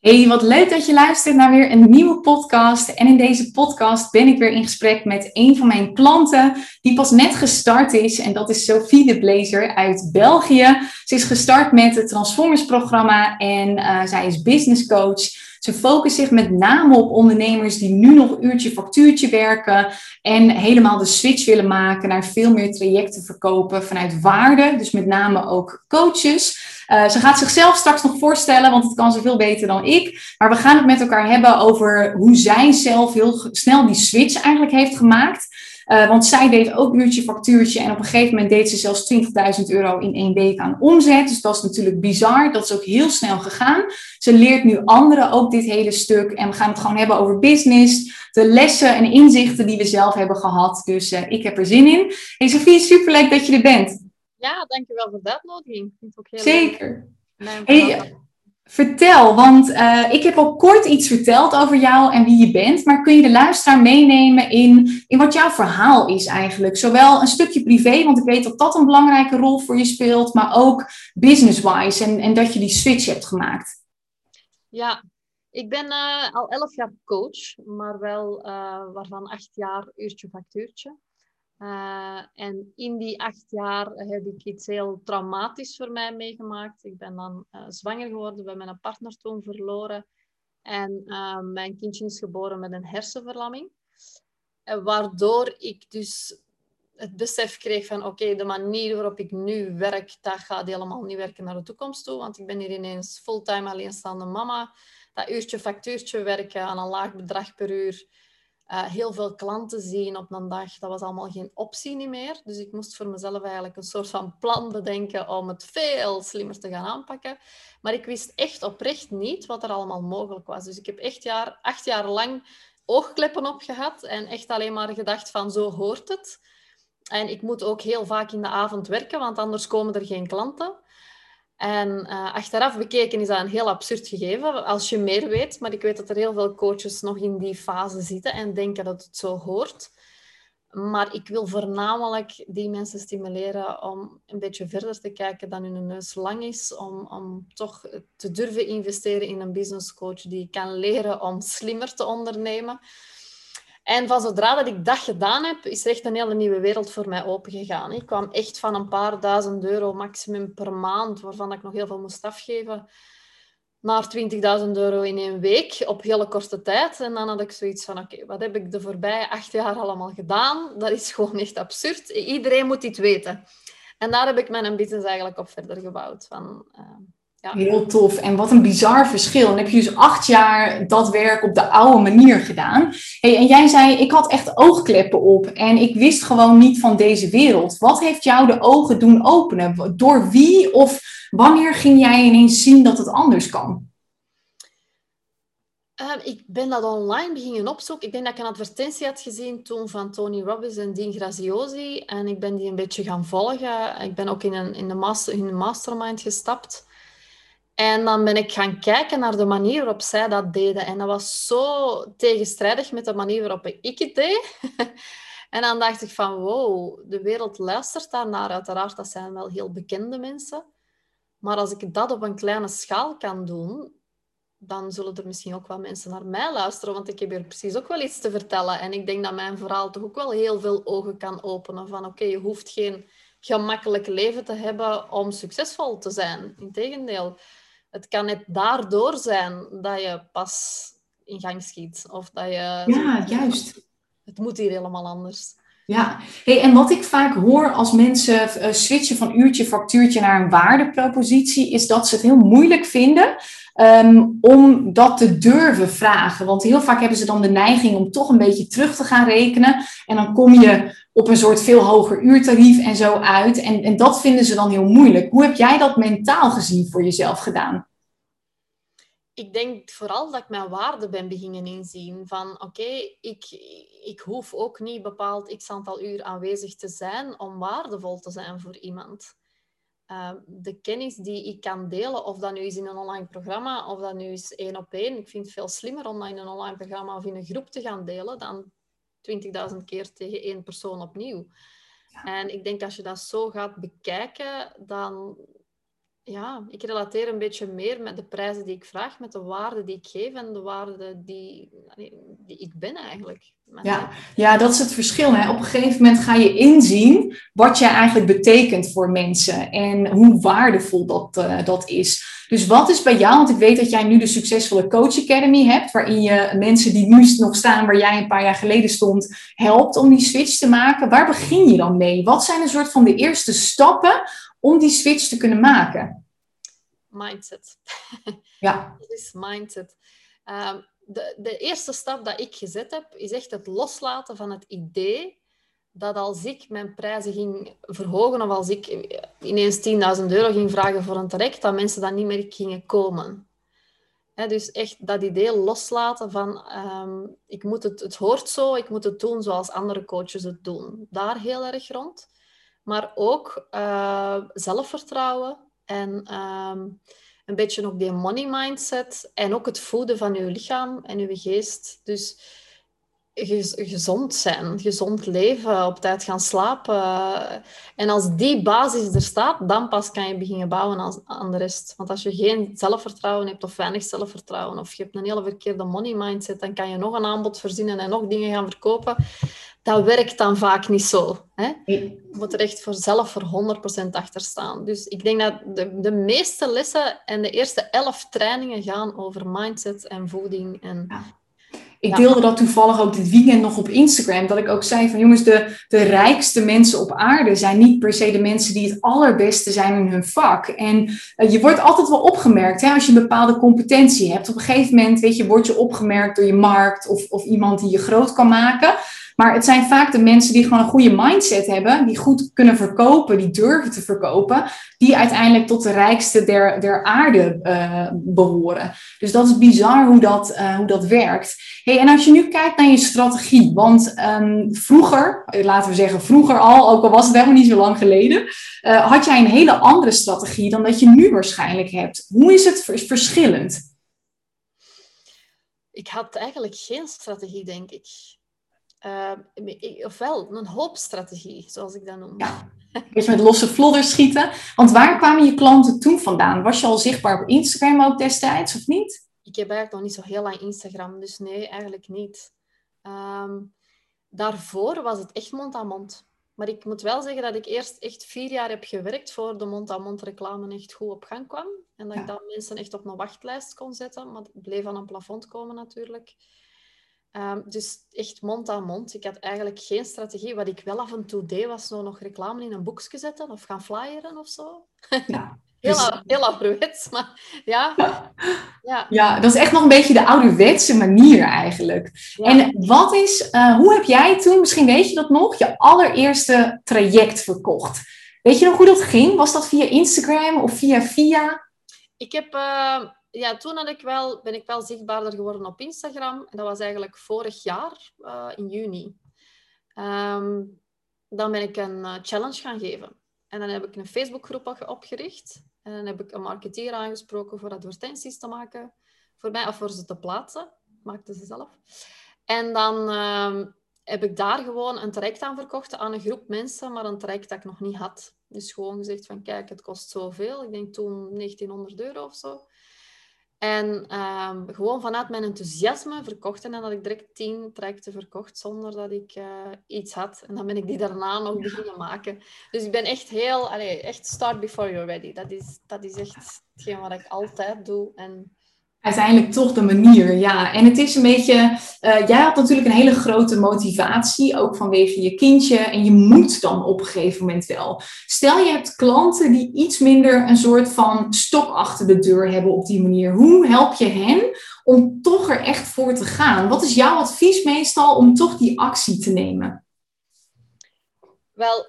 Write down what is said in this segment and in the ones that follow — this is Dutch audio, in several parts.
Hey, wat leuk dat je luistert naar weer een nieuwe podcast. En in deze podcast ben ik weer in gesprek met een van mijn klanten die pas net gestart is. En dat is Sophie de Blazer uit België. Ze is gestart met het Transformers programma en uh, zij is business coach. Ze focust zich met name op ondernemers die nu nog uurtje factuurtje werken en helemaal de switch willen maken naar veel meer trajecten verkopen vanuit waarde. Dus met name ook coaches. Uh, ze gaat zichzelf straks nog voorstellen, want het kan ze veel beter dan ik. Maar we gaan het met elkaar hebben over hoe zij zelf heel snel die switch eigenlijk heeft gemaakt. Uh, want zij deed ook uurtje factuurtje en op een gegeven moment deed ze zelfs 20.000 euro in één week aan omzet. Dus dat is natuurlijk bizar. Dat is ook heel snel gegaan. Ze leert nu anderen ook dit hele stuk en we gaan het gewoon hebben over business, de lessen en inzichten die we zelf hebben gehad. Dus uh, ik heb er zin in. Hey Sofie, superleuk dat je er bent. Ja, dankjewel voor de uitnodiging. Zeker. Hey, vertel, want uh, ik heb al kort iets verteld over jou en wie je bent, maar kun je de luisteraar meenemen in, in wat jouw verhaal is eigenlijk? Zowel een stukje privé, want ik weet dat dat een belangrijke rol voor je speelt, maar ook business-wise en, en dat je die switch hebt gemaakt. Ja, ik ben uh, al elf jaar coach, maar wel uh, waarvan acht jaar uurtje factuurtje. Uh, en in die acht jaar heb ik iets heel traumatisch voor mij meegemaakt. Ik ben dan uh, zwanger geworden, bij mijn partner toen verloren. En uh, mijn kindje is geboren met een hersenverlamming. waardoor ik dus het besef kreeg van oké, de manier waarop ik nu werk, dat gaat helemaal niet werken naar de toekomst toe. Want ik ben hier ineens fulltime alleenstaande mama. Dat uurtje factuurtje werken aan een laag bedrag per uur uh, heel veel klanten zien op een dag, dat was allemaal geen optie niet meer. Dus ik moest voor mezelf eigenlijk een soort van plan bedenken om het veel slimmer te gaan aanpakken. Maar ik wist echt oprecht niet wat er allemaal mogelijk was. Dus ik heb echt jaar, acht jaar lang oogkleppen op gehad en echt alleen maar gedacht van zo hoort het. En ik moet ook heel vaak in de avond werken, want anders komen er geen klanten. En uh, achteraf bekeken is dat een heel absurd gegeven, als je meer weet. Maar ik weet dat er heel veel coaches nog in die fase zitten en denken dat het zo hoort. Maar ik wil voornamelijk die mensen stimuleren om een beetje verder te kijken dan hun neus lang is. Om, om toch te durven investeren in een business coach die kan leren om slimmer te ondernemen. En van zodra dat ik dat gedaan heb, is er echt een hele nieuwe wereld voor mij opengegaan. Ik kwam echt van een paar duizend euro maximum per maand, waarvan ik nog heel veel moest afgeven, naar 20.000 euro in één week op hele korte tijd. En dan had ik zoiets van, oké, wat heb ik de voorbije acht jaar allemaal gedaan? Dat is gewoon echt absurd. Iedereen moet dit weten. En daar heb ik mijn business eigenlijk op verder gebouwd. Van, uh, ja. Heel tof. En wat een bizar verschil. En heb je dus acht jaar dat werk op de oude manier gedaan. Hey, en jij zei, ik had echt oogkleppen op en ik wist gewoon niet van deze wereld. Wat heeft jou de ogen doen openen? Door wie of wanneer ging jij ineens zien dat het anders kan? Uh, ik ben dat online beginnen opzoeken. Ik denk dat ik een advertentie had gezien toen van Tony Robbins en Dean Graziosi. En ik ben die een beetje gaan volgen. Ik ben ook in, een, in, de, master, in de mastermind gestapt. En dan ben ik gaan kijken naar de manier waarop zij dat deden. En dat was zo tegenstrijdig met de manier waarop ik het deed. en dan dacht ik van, wow, de wereld luistert daarnaar. Uiteraard, dat zijn wel heel bekende mensen. Maar als ik dat op een kleine schaal kan doen, dan zullen er misschien ook wel mensen naar mij luisteren. Want ik heb hier precies ook wel iets te vertellen. En ik denk dat mijn verhaal toch ook wel heel veel ogen kan openen. Van oké, je hoeft geen gemakkelijk leven te hebben om succesvol te zijn. Integendeel het kan net daardoor zijn dat je pas in gang schiet. Of dat je... Ja, juist. Het moet hier helemaal anders. Ja, hey, en wat ik vaak hoor als mensen uh, switchen van uurtje factuurtje naar een waardepropositie, is dat ze het heel moeilijk vinden um, om dat te durven vragen. Want heel vaak hebben ze dan de neiging om toch een beetje terug te gaan rekenen. En dan kom je op een soort veel hoger uurtarief en zo uit. En, en dat vinden ze dan heel moeilijk. Hoe heb jij dat mentaal gezien voor jezelf gedaan? Ik denk vooral dat ik mijn waarde ben beginnen inzien. Van oké, ik, ik hoef ook niet bepaald x aantal uur aanwezig te zijn om waardevol te zijn voor iemand. Uh, de kennis die ik kan delen, of dat nu is in een online programma, of dat nu is één op één. Ik vind het veel slimmer om dat in een online programma of in een groep te gaan delen dan 20.000 keer tegen één persoon opnieuw. En ik denk als je dat zo gaat bekijken, dan ja, ik relateer een beetje meer met de prijzen die ik vraag, met de waarde die ik geef en de waarde die, die ik ben eigenlijk. Ja, ja, dat is het verschil. Hè? Op een gegeven moment ga je inzien wat jij eigenlijk betekent voor mensen en hoe waardevol dat, uh, dat is. Dus wat is bij jou, want ik weet dat jij nu de succesvolle Coach Academy hebt, waarin je mensen die nu nog staan waar jij een paar jaar geleden stond, helpt om die switch te maken. Waar begin je dan mee? Wat zijn een soort van de eerste stappen om die switch te kunnen maken? Mindset. Ja. Dat is mindset. Um, de, de eerste stap dat ik gezet heb, is echt het loslaten van het idee dat als ik mijn prijzen ging verhogen of als ik ineens 10.000 euro ging vragen voor een traject, dat mensen dan niet meer gingen komen. dus echt dat idee loslaten van ehm, ik moet het, het hoort zo, ik moet het doen zoals andere coaches het doen. Daar heel erg rond. Maar ook uh, zelfvertrouwen en um, een beetje ook die money mindset en ook het voeden van je lichaam en je geest. Dus gezond zijn, gezond leven, op tijd gaan slapen. En als die basis er staat, dan pas kan je beginnen bouwen aan de rest. Want als je geen zelfvertrouwen hebt of weinig zelfvertrouwen of je hebt een hele verkeerde money mindset, dan kan je nog een aanbod verzinnen en nog dingen gaan verkopen dat werkt dan vaak niet zo. Hè? Je moet er echt voor zelf voor 100% achter staan. Dus ik denk dat de, de meeste lessen en de eerste elf trainingen gaan over mindset en voeding. En, ja. Ik deelde dat toevallig ook dit weekend nog op Instagram. Dat ik ook zei van jongens, de, de rijkste mensen op aarde zijn niet per se de mensen die het allerbeste zijn in hun vak. En uh, je wordt altijd wel opgemerkt hè, als je een bepaalde competentie hebt. Op een gegeven moment weet je, word je opgemerkt door je markt of, of iemand die je groot kan maken. Maar het zijn vaak de mensen die gewoon een goede mindset hebben, die goed kunnen verkopen, die durven te verkopen, die uiteindelijk tot de rijkste der, der aarde uh, behoren. Dus dat is bizar hoe dat, uh, hoe dat werkt. Hey, en als je nu kijkt naar je strategie, want um, vroeger, eh, laten we zeggen vroeger al, ook al was het helemaal niet zo lang geleden, had jij een hele andere strategie dan dat je nu waarschijnlijk hebt. Hoe is het verschillend? Ik had eigenlijk geen strategie, denk ik. Uh, ofwel een hoopstrategie, zoals ik dat noem. Ja, eerst met losse vlodders schieten. Want waar kwamen je klanten toen vandaan? Was je al zichtbaar op Instagram ook destijds, of niet? Ik heb eigenlijk nog niet zo heel lang Instagram, dus nee, eigenlijk niet. Um, daarvoor was het echt mond aan mond. Maar ik moet wel zeggen dat ik eerst echt vier jaar heb gewerkt voor de mond-aan-mond reclame echt goed op gang kwam. En dat ik dan mensen echt op een wachtlijst kon zetten. Maar het bleef aan een plafond komen natuurlijk. Um, dus echt mond aan mond. Ik had eigenlijk geen strategie. Wat ik wel af en toe deed, was zo nog reclame in een boekje zetten of gaan flyeren of zo. Ja. heel, dus... heel ouderwets, maar ja. ja. Ja, dat is echt nog een beetje de ouderwetse manier eigenlijk. En wat is, uh, hoe heb jij toen, misschien weet je dat nog, je allereerste traject verkocht? Weet je nog hoe dat ging? Was dat via Instagram of via via? Ik heb... Uh ja, toen ik wel, ben ik wel zichtbaarder geworden op Instagram. En dat was eigenlijk vorig jaar, uh, in juni. Um, dan ben ik een uh, challenge gaan geven. En dan heb ik een Facebookgroep opgericht. En dan heb ik een marketeer aangesproken voor advertenties te maken. Voor mij, of voor ze te plaatsen. Maakte ze zelf. En dan um, heb ik daar gewoon een traject aan verkocht aan een groep mensen, maar een traject dat ik nog niet had. Dus gewoon gezegd van, kijk, het kost zoveel. Ik denk toen 1900 euro of zo. En um, gewoon vanuit mijn enthousiasme verkocht. En dan had ik direct tien trajecten verkocht zonder dat ik uh, iets had. En dan ben ik die daarna nog beginnen maken. Dus ik ben echt heel... Echt start before you're ready. Dat is, dat is echt hetgeen wat ik altijd doe. En uiteindelijk toch de manier, ja. En het is een beetje, uh, jij had natuurlijk een hele grote motivatie, ook vanwege je kindje. En je moet dan op een gegeven moment wel. Stel je hebt klanten die iets minder een soort van stok achter de deur hebben op die manier. Hoe help je hen om toch er echt voor te gaan? Wat is jouw advies meestal om toch die actie te nemen? Wel,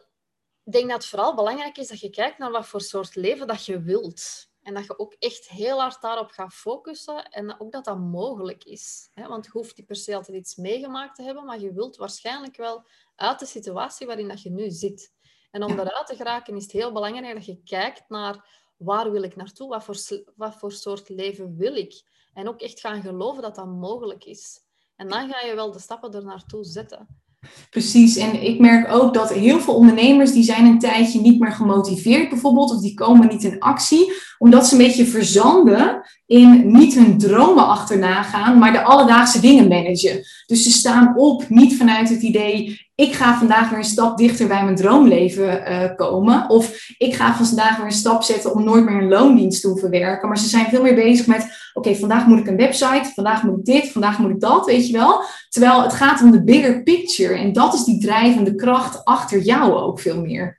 ik denk dat het vooral belangrijk is dat je kijkt naar wat voor soort leven dat je wilt. En dat je ook echt heel hard daarop gaat focussen en ook dat dat mogelijk is. Want je hoeft niet per se altijd iets meegemaakt te hebben, maar je wilt waarschijnlijk wel uit de situatie waarin dat je nu zit. En om daaruit te geraken is het heel belangrijk dat je kijkt naar waar wil ik naartoe, wat voor, wat voor soort leven wil ik. En ook echt gaan geloven dat dat mogelijk is. En dan ga je wel de stappen er naartoe zetten. Precies, en ik merk ook dat heel veel ondernemers die zijn een tijdje niet meer gemotiveerd bijvoorbeeld, of die komen niet in actie, omdat ze een beetje verzanden in niet hun dromen achterna gaan, maar de alledaagse dingen managen. Dus ze staan op niet vanuit het idee, ik ga vandaag weer een stap dichter bij mijn droomleven uh, komen. Of ik ga vandaag weer een stap zetten om nooit meer een loondienst te hoeven werken. Maar ze zijn veel meer bezig met, oké, vandaag moet ik een website, vandaag moet ik dit, vandaag moet ik dat, weet je wel. Terwijl het gaat om de bigger picture. En dat is die drijvende kracht achter jou ook veel meer.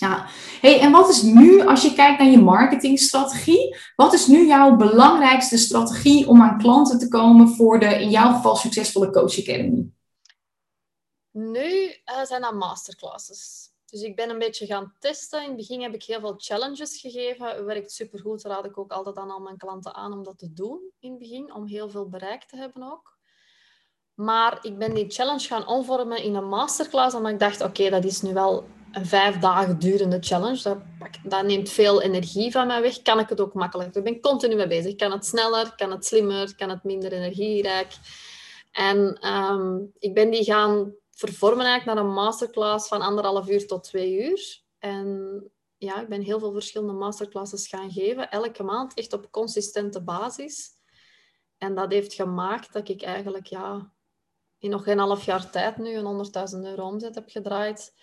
Ja, hey, en wat is nu, als je kijkt naar je marketingstrategie, wat is nu jouw belangrijkste strategie om aan klanten te komen voor de, in jouw geval, succesvolle Coach Academy? Nu uh, zijn dat masterclasses. Dus ik ben een beetje gaan testen. In het begin heb ik heel veel challenges gegeven. Werkt supergoed. Raad ik ook altijd aan al mijn klanten aan om dat te doen in het begin. Om heel veel bereik te hebben ook. Maar ik ben die challenge gaan omvormen in een masterclass. Omdat ik dacht, oké, dat is nu wel een vijf dagen durende challenge. Dat, dat, neemt veel energie van mij weg. Kan ik het ook makkelijker? Ik ben continu mee bezig. Kan het sneller? Kan het slimmer? Kan het minder energierijk? En um, ik ben die gaan vervormen eigenlijk naar een masterclass van anderhalf uur tot twee uur. En ja, ik ben heel veel verschillende masterclasses gaan geven. Elke maand echt op consistente basis. En dat heeft gemaakt dat ik eigenlijk ja, in nog geen half jaar tijd nu een 100.000 euro omzet heb gedraaid.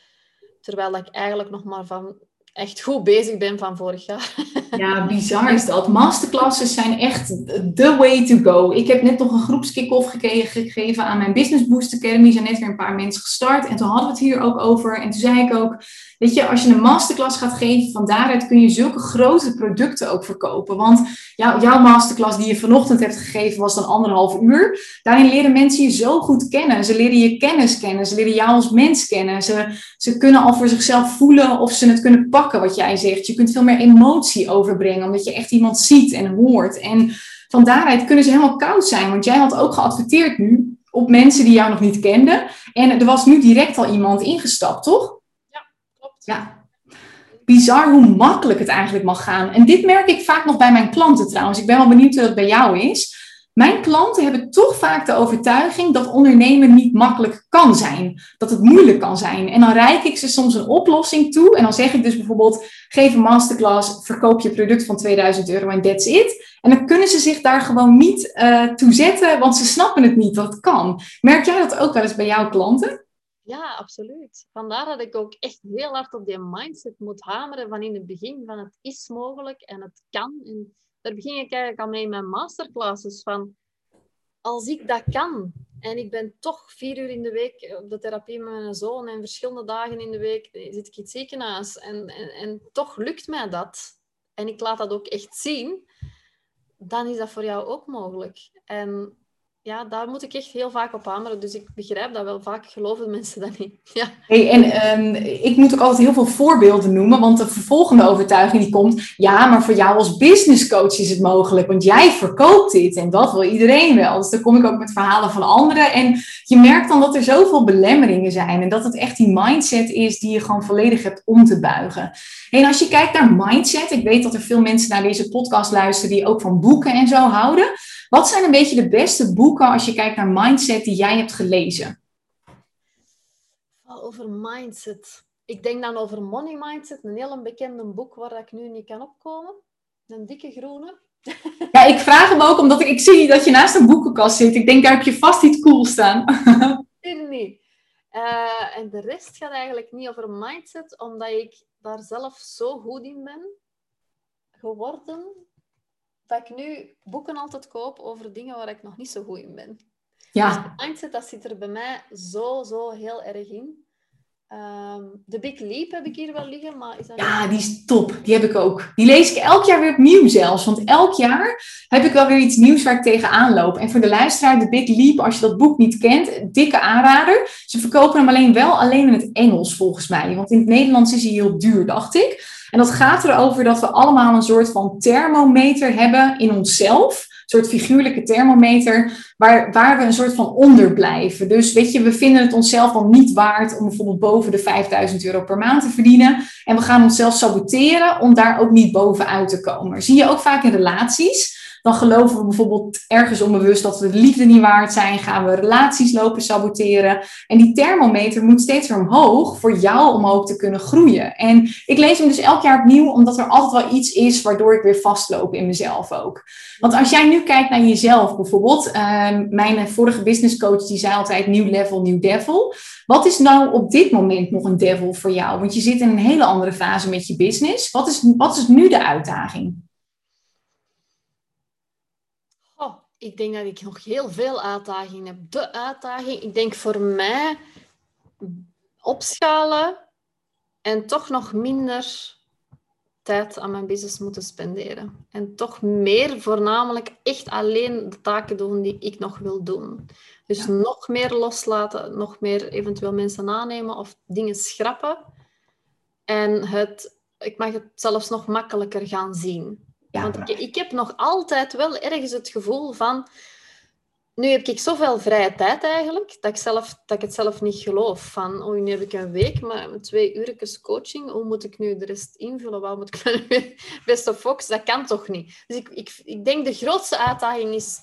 Terwijl ik eigenlijk nog maar van echt goed bezig ben van vorig jaar. Ja, bizar is dat. Masterclasses zijn echt the way to go. Ik heb net nog een groepskick-off gegeven aan mijn Business Boost Academy. Er zijn net weer een paar mensen gestart. En toen hadden we het hier ook over. En toen zei ik ook, weet je, als je een masterclass gaat geven, van daaruit kun je zulke grote producten ook verkopen. Want jou, jouw masterclass die je vanochtend hebt gegeven was dan anderhalf uur. Daarin leren mensen je zo goed kennen. Ze leren je kennis kennen. Ze leren jou als mens kennen. Ze, ze kunnen al voor zichzelf voelen of ze het kunnen pakken wat jij zegt. Je kunt veel meer emotie overbrengen, omdat je echt iemand ziet en hoort. En van daaruit kunnen ze helemaal koud zijn. Want jij had ook geadverteerd nu op mensen die jou nog niet kenden. En er was nu direct al iemand ingestapt, toch? Ja, klopt. Ja. Bizar hoe makkelijk het eigenlijk mag gaan. En dit merk ik vaak nog bij mijn klanten trouwens. Ik ben wel benieuwd hoe dat bij jou is. Mijn klanten hebben toch vaak de overtuiging dat ondernemen niet makkelijk kan zijn. Dat het moeilijk kan zijn. En dan reik ik ze soms een oplossing toe. En dan zeg ik dus bijvoorbeeld, geef een masterclass, verkoop je product van 2000 euro en that's it. En dan kunnen ze zich daar gewoon niet uh, toe zetten, want ze snappen het niet dat kan. Merk jij dat ook wel eens bij jouw klanten? Ja, absoluut. Vandaar dat ik ook echt heel hard op die mindset moet hameren van in het begin van het is mogelijk en het kan. Daar begin ik eigenlijk al mee in mijn masterclasses van als ik dat kan en ik ben toch vier uur in de week op de therapie met mijn zoon en verschillende dagen in de week zit ik in het ziekenhuis en, en, en toch lukt mij dat en ik laat dat ook echt zien, dan is dat voor jou ook mogelijk. En ja, daar moet ik echt heel vaak op hameren. Dus ik begrijp dat wel. Vaak geloven mensen dat niet. Ja. Hey, en um, ik moet ook altijd heel veel voorbeelden noemen. Want de vervolgende overtuiging die komt... Ja, maar voor jou als business coach is het mogelijk. Want jij verkoopt dit. En dat wil iedereen wel. Dus dan kom ik ook met verhalen van anderen. En je merkt dan dat er zoveel belemmeringen zijn. En dat het echt die mindset is die je gewoon volledig hebt om te buigen. En als je kijkt naar mindset... Ik weet dat er veel mensen naar deze podcast luisteren... die ook van boeken en zo houden... Wat zijn een beetje de beste boeken als je kijkt naar mindset die jij hebt gelezen? Over mindset. Ik denk dan over money mindset, een heel bekende boek waar ik nu niet kan opkomen. Een dikke groene. Ja, ik vraag hem ook omdat ik, ik zie dat je naast een boekenkast zit. Ik denk, daar heb je vast iets cools staan. Nee, niet. Uh, en de rest gaat eigenlijk niet over mindset, omdat ik daar zelf zo goed in ben geworden dat ik nu boeken altijd koop over dingen waar ik nog niet zo goed in ben. Ja. Dus mindset, dat zit er bij mij zo, zo heel erg in. Um, de Big Leap heb ik hier wel liggen, maar is dat... Ja, die is top. Die heb ik ook. Die lees ik elk jaar weer opnieuw zelfs. Want elk jaar heb ik wel weer iets nieuws waar ik tegenaan loop. En voor de luisteraar, de Big Leap, als je dat boek niet kent, dikke aanrader. Ze verkopen hem alleen wel alleen in het Engels volgens mij. Want in het Nederlands is hij heel duur, dacht ik. En dat gaat erover dat we allemaal een soort van thermometer hebben in onszelf. Een soort figuurlijke thermometer, waar, waar we een soort van onder blijven. Dus weet je, we vinden het onszelf al niet waard om bijvoorbeeld boven de 5000 euro per maand te verdienen. En we gaan onszelf saboteren om daar ook niet bovenuit te komen. zie je ook vaak in relaties Dan geloven we bijvoorbeeld ergens onbewust dat we de liefde niet waard zijn. Gaan we relaties lopen saboteren. En die thermometer moet steeds weer omhoog voor jou om ook te kunnen groeien. En ik lees hem dus elk jaar opnieuw, omdat er altijd wel iets is waardoor ik weer vastloop in mezelf ook. Want als jij nu kijkt naar jezelf bijvoorbeeld, uh, mijn vorige business coach die zei altijd nieuw level, nieuw devil. Wat is nou op dit moment nog een devil voor jou? Want je zit in een hele andere fase met je business. Wat is, wat is nu de uitdaging? Oh, ik denk dat ik nog heel veel uitdagingen heb. De uitdaging, ik denk voor mij opschalen en toch nog minder tijd aan mijn business moeten spenderen. En toch meer voornamelijk echt alleen de taken doen die ik nog wil doen. Dus nog meer loslaten, nog meer eventueel mensen aannemen of dingen schrappen. En het, ik mag het zelfs nog makkelijker gaan zien. Want ik, ik heb nog altijd wel ergens het gevoel van nu heb ik zoveel vrije tijd eigenlijk, dat ik, zelf, dat ik het zelf niet geloof. Van, oh, nu heb ik een week met twee uurtjes coaching. Hoe moet ik nu de rest invullen? Wat moet ik nu best focussen? Dat kan toch niet? Dus ik, ik, ik denk de grootste uitdaging is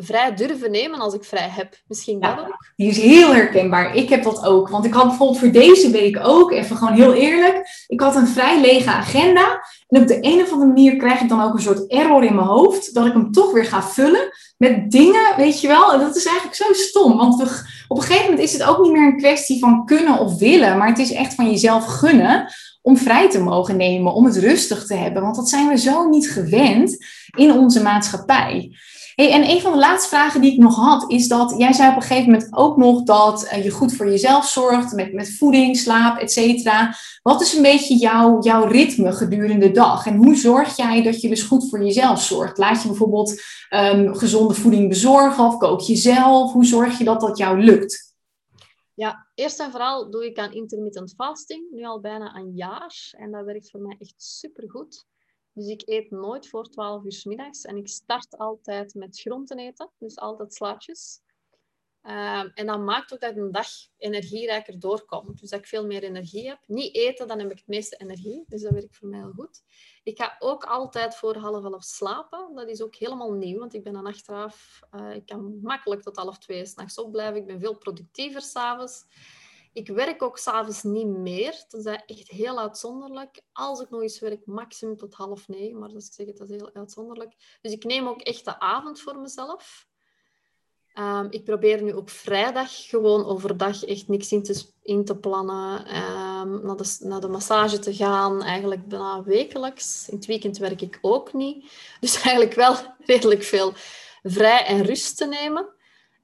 vrij durven nemen als ik vrij heb. Misschien dat ook. Die is heel herkenbaar. Ik heb dat ook. Want ik had bijvoorbeeld voor deze week ook, even gewoon heel eerlijk, ik had een vrij lege agenda. En op de een of andere manier krijg ik dan ook een soort error in mijn hoofd, dat ik hem toch weer ga vullen met dingen, weet je wel. En dat is eigenlijk zo stom. Want we, op een gegeven moment is het ook niet meer een kwestie van kunnen of willen, maar het is echt van jezelf gunnen om vrij te mogen nemen, om het rustig te hebben. Want dat zijn we zo niet gewend in onze maatschappij. Hey, en een van de laatste vragen die ik nog had, is dat jij zei op een gegeven moment ook nog dat eh, je goed voor jezelf zorgt, met, met voeding, slaap, et cetera. Wat is een beetje jouw, jouw ritme gedurende de dag? En hoe zorg jij dat je dus goed voor jezelf zorgt? Laat je bijvoorbeeld um, gezonde voeding bezorgen of kook je zelf? Hoe zorg je dat dat jou lukt? Ja, eerst en vooral doe ik aan intermittent fasting, nu al bijna een jaar. En dat werkt voor mij echt supergoed. Dus ik eet nooit voor 12 uur s middags en ik start altijd met groenten eten, dus altijd slaatjes. Ehm, en dat maakt ook dat een dag energierijker doorkomt. Dus dat ik veel meer energie heb. Niet eten, dan heb ik het meeste energie. Dus dat werkt voor mij heel goed. Ik ga ook altijd voor half elf slapen. Dat is ook helemaal nieuw, want ik ben dan achteraf... Uh, ik kan makkelijk tot half twee s'nachts opblijven. Ik ben veel productiever s'avonds. Ik werk ook s'avonds niet meer, tenzij echt heel uitzonderlijk. Als ik nog eens werk, maximum tot half negen, maar als ik zeg dat is heel uitzonderlijk. Dus ik neem ook echt de avond voor mezelf. Um, ik probeer nu op vrijdag gewoon overdag echt niks in te, plannen. Um, naar, de, naar de massage te gaan, eigenlijk bijna wekelijks. In het weekend werk ik ook niet. Dus eigenlijk wel redelijk veel vrij en rust te nemen.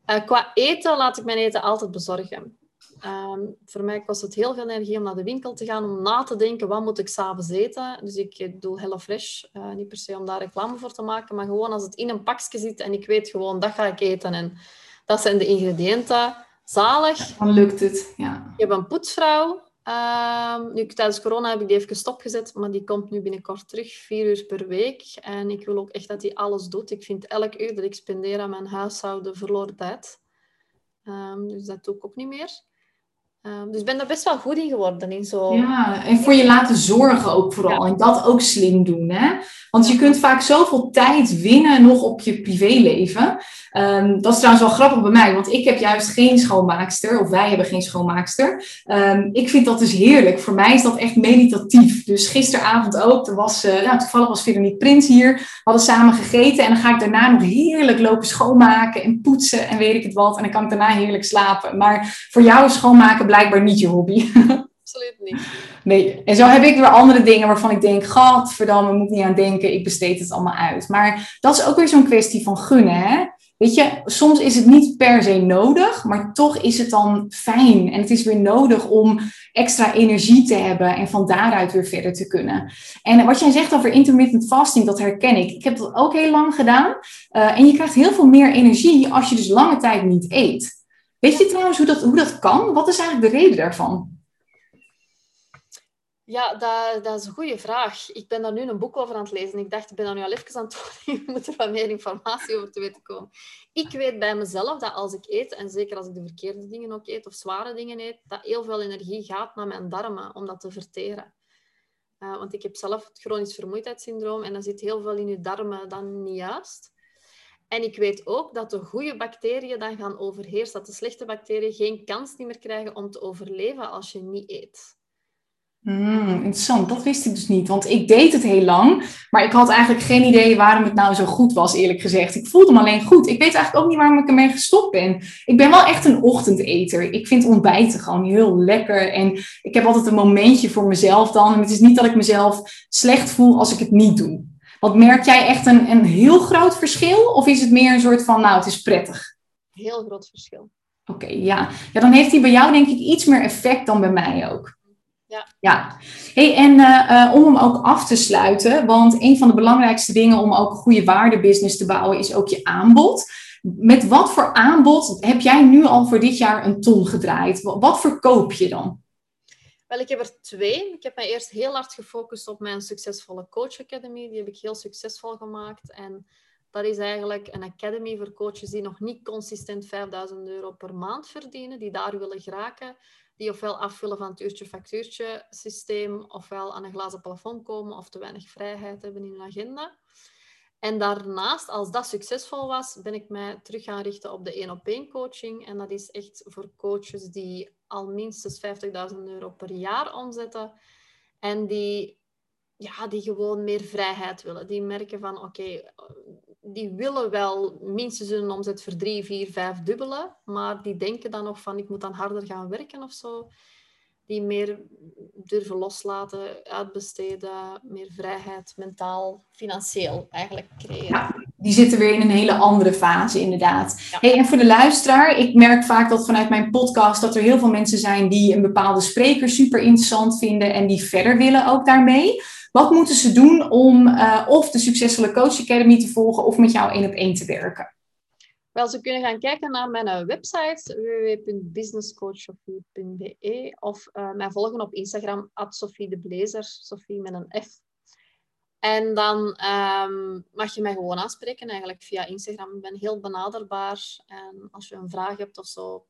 Uh, qua eten laat ik mijn eten altijd bezorgen. Um, voor mij kost het heel veel energie om naar de winkel te gaan, om na te denken, wat moet ik s'avonds eten? Dus ik doe HelloFresh, uh, niet per se om daar reclame voor te maken, maar gewoon als het in een pakje zit en ik weet gewoon, dat ga ik eten en dat zijn de ingrediënten. Zalig. Dan lukt het, ja. Ik heb een poetsvrouw. Um, nu, tijdens corona heb ik die even stopgezet, maar die komt nu binnenkort terug, vier uur per week. En ik wil ook echt dat hij alles doet. Ik vind elk uur dat ik spendeer aan mijn huishouden verloren tijd. Um, dus dat doe ik ook niet meer. Um, dus ik ben er best wel goed in geworden. In zo... Ja, en voor je laten zorgen ook vooral. En dat ook slim doen. Hè? Want je kunt vaak zoveel tijd winnen nog op je privéleven. Um, dat is trouwens wel grappig bij mij, want ik heb juist geen schoonmaakster. Of wij hebben geen schoonmaakster. Um, ik vind dat dus heerlijk. Voor mij is dat echt meditatief. Dus gisteravond ook. Er was, uh, nou, toevallig was Veronique Prins hier. We hadden samen gegeten. En dan ga ik daarna nog heerlijk lopen schoonmaken en poetsen en weet ik het wat. En dan kan ik daarna heerlijk slapen. Maar voor jou schoonmaken blijkbaar niet je hobby. Absoluut niet. Nee, en zo heb ik weer andere dingen waarvan ik denk, gadverdamme, moet niet aan denken, ik besteed het allemaal uit. Maar dat is ook weer zo'n kwestie van gunnen, hè. Weet je, soms is het niet per se nodig, maar toch is het dan fijn. En het is weer nodig om extra energie te hebben en van daaruit weer verder te kunnen. En wat jij zegt over intermittent fasting, dat herken ik. Ik heb dat ook heel lang gedaan. Uh, en je krijgt heel veel meer energie als je dus lange tijd niet eet. Weet je trouwens hoe dat, hoe dat kan? Wat is eigenlijk de reden daarvan? Ja, dat, dat is een goede vraag. Ik ben daar nu een boek over aan het lezen. Ik dacht, ik ben daar nu al even aan het. Ik moet er wat meer informatie over te weten komen. Ik weet bij mezelf dat als ik eet, en zeker als ik de verkeerde dingen ook eet, of zware dingen eet, dat heel veel energie gaat naar mijn darmen om dat te verteren. want ik heb zelf het chronisch vermoeidheidssyndroom en dan zit heel veel in je darmen dan niet juist. En ik weet ook dat de goede bacteriën dan gaan overheersen, dat de slechte bacteriën geen kans meer krijgen om te overleven als je niet eet. Hmm, interessant, dat wist ik dus niet. Want ik deed het heel lang, maar ik had eigenlijk geen idee waarom het nou zo goed was, eerlijk gezegd. Ik voelde me alleen goed. Ik weet eigenlijk ook niet waarom ik ermee gestopt ben. Ik ben wel echt een ochtendeter. Ik vind ontbijten gewoon heel lekker. En ik heb altijd een momentje voor mezelf dan. En het is niet dat ik mezelf slecht voel als ik het niet doe. Want merk jij echt een, een heel groot verschil? Of is het meer een soort van, nou, het is prettig? Heel groot verschil. Oké, ja. ja. Dan heeft hij bij jou denk ik iets meer effect dan bij mij ook. Ja. ja. Hey, en uh, om hem ook af te sluiten, want een van de belangrijkste dingen om ook een goede waardebusiness te bouwen is ook je aanbod. Met wat voor aanbod heb jij nu al voor dit jaar een ton gedraaid? Wat verkoop je dan? Wel, ik heb er twee. Ik heb mij eerst heel hard gefocust op mijn succesvolle Coach Academy. Die heb ik heel succesvol gemaakt. En dat is eigenlijk een academy voor coaches die nog niet consistent 5000 euro per maand verdienen, die daar willen geraken, die ofwel afvullen van het uurtje-factuurtje systeem, ofwel aan een glazen plafond komen of te weinig vrijheid hebben in hun agenda. En daarnaast, als dat succesvol was, ben ik mij terug gaan richten op de één-op-één coaching. En dat is echt voor coaches die al minstens 50.000 euro per jaar omzetten. En die, ja, die gewoon meer vrijheid willen. Die merken van, oké, die willen wel minstens hun omzet voor drie, vier, vijf dubbelen. Maar die denken dan nog van, ik moet dan harder gaan werken of zo die meer durven loslaten, uitbesteden, meer vrijheid, mentaal, financieel eigenlijk creëren. Ja, die zitten weer in een hele andere fase, inderdaad. Hey, en voor de luisteraar, ik merk vaak dat vanuit mijn podcast dat er heel veel mensen zijn die een bepaalde spreker super interessant vinden en die verder willen ook daarmee. Wat moeten ze doen om uh, of de Succesvolle Coach Academy te volgen of met jou één op één te werken? Wel, ze kunnen gaan kijken naar mijn eh, website www.businesscoachsofie.be of uh, mij volgen op Instagram, Sophie de Blazer, Sophie met een F. En dan um, mag je mij gewoon aanspreken eigenlijk via Instagram. Ik ben heel benaderbaar. En als je een vraag hebt of zo,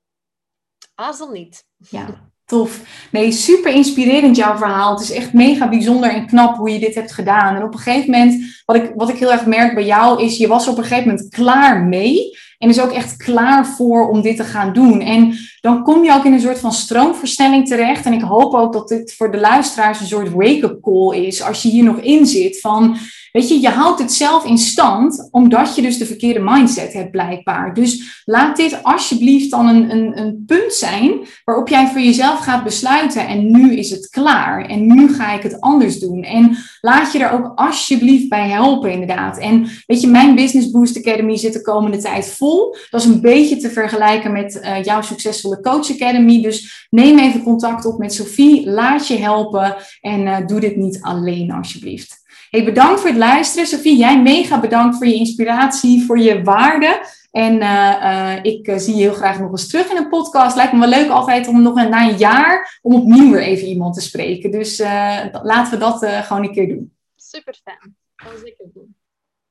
aarzel niet. Ja, tof. Nee, super inspirerend jouw verhaal. Het is echt mega bijzonder en knap hoe je dit hebt gedaan. En op een gegeven moment, wat ik, wat ik heel erg merk bij jou, is je was op een gegeven moment klaar mee. En is ook echt klaar voor om dit te gaan doen. En dan kom je ook in een soort van stroomversnelling terecht. En ik hoop ook dat dit voor de luisteraars een soort wake-up call is. Als je hier nog in zit van Weet je, je houdt het zelf in stand omdat je dus de verkeerde mindset hebt blijkbaar. Dus laat dit alsjeblieft dan een, een, een punt zijn waarop jij voor jezelf gaat besluiten en nu is het klaar en nu ga ik het anders doen. En laat je er ook alsjeblieft bij helpen inderdaad. En weet je, mijn Business Boost Academy zit de komende tijd vol. Dat is een beetje te vergelijken met uh, jouw succesvolle Coach Academy. Dus neem even contact op met Sophie, laat je helpen en uh, doe dit niet alleen alsjeblieft. Hey, bedankt voor het luisteren. Sophie, jij mega bedankt voor je inspiratie, voor je waarde. En uh, uh, ik uh, zie je heel graag nog eens terug in een podcast. Lijkt me wel leuk altijd om nog een, na een jaar om opnieuw weer even iemand te spreken. Dus laten we dat gewoon een keer doen. Super fijn. We zeker doen.